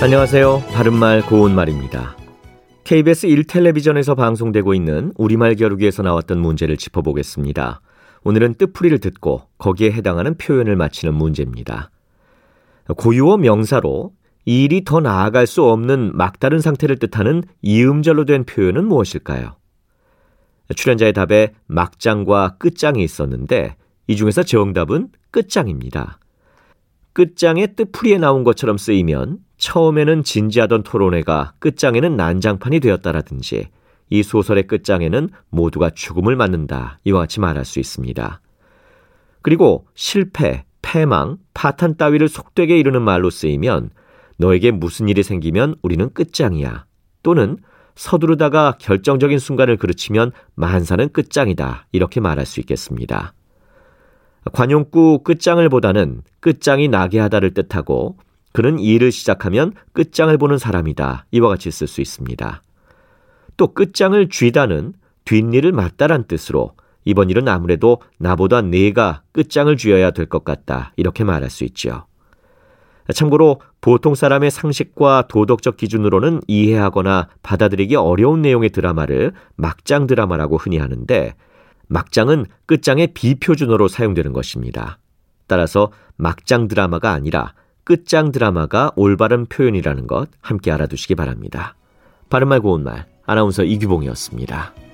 안녕하세요. 바른말 고운말입니다. KBS 1텔레비전에서 방송되고 있는 우리말 겨루기에서 나왔던 문제를 짚어보겠습니다. 오늘은 뜻풀이를 듣고 거기에 해당하는 표현을 맞히는 문제입니다. 고유어 명사로 이 일이 더 나아갈 수 없는 막다른 상태를 뜻하는 이음절로 된 표현은 무엇일까요? 출연자의 답에 막장과 끝장이 있었는데 이 중에서 정답은 끝장입니다. 끝장의 뜻풀이에 나온 것처럼 쓰이면 처음에는 진지하던 토론회가 끝장에는 난장판이 되었다라든지 이 소설의 끝장에는 모두가 죽음을 맞는다 이와 같이 말할 수 있습니다. 그리고 실패, 패망, 파탄 따위를 속되게 이루는 말로 쓰이면 너에게 무슨 일이 생기면 우리는 끝장이야 또는 서두르다가 결정적인 순간을 그르치면 만사는 끝장이다 이렇게 말할 수 있겠습니다. 관용구 끝장을 보다는 끝장이 나게 하다를 뜻하고 그는 일을 시작하면 끝장을 보는 사람이다. 이와 같이 쓸 수 있습니다. 또 끝장을 쥐다는 뒷일을 맞다란 뜻으로 이번 일은 아무래도 나보다 내가 끝장을 쥐어야 될 것 같다. 이렇게 말할 수 있죠. 참고로 보통 사람의 상식과 도덕적 기준으로는 이해하거나 받아들이기 어려운 내용의 드라마를 막장 드라마라고 흔히 하는데 막장은 끝장의 비표준어로 사용되는 것입니다. 따라서 막장 드라마가 아니라 끝장 드라마가 올바른 표현이라는 것 함께 알아두시기 바랍니다. 바른말 고운말 아나운서 이규봉이었습니다.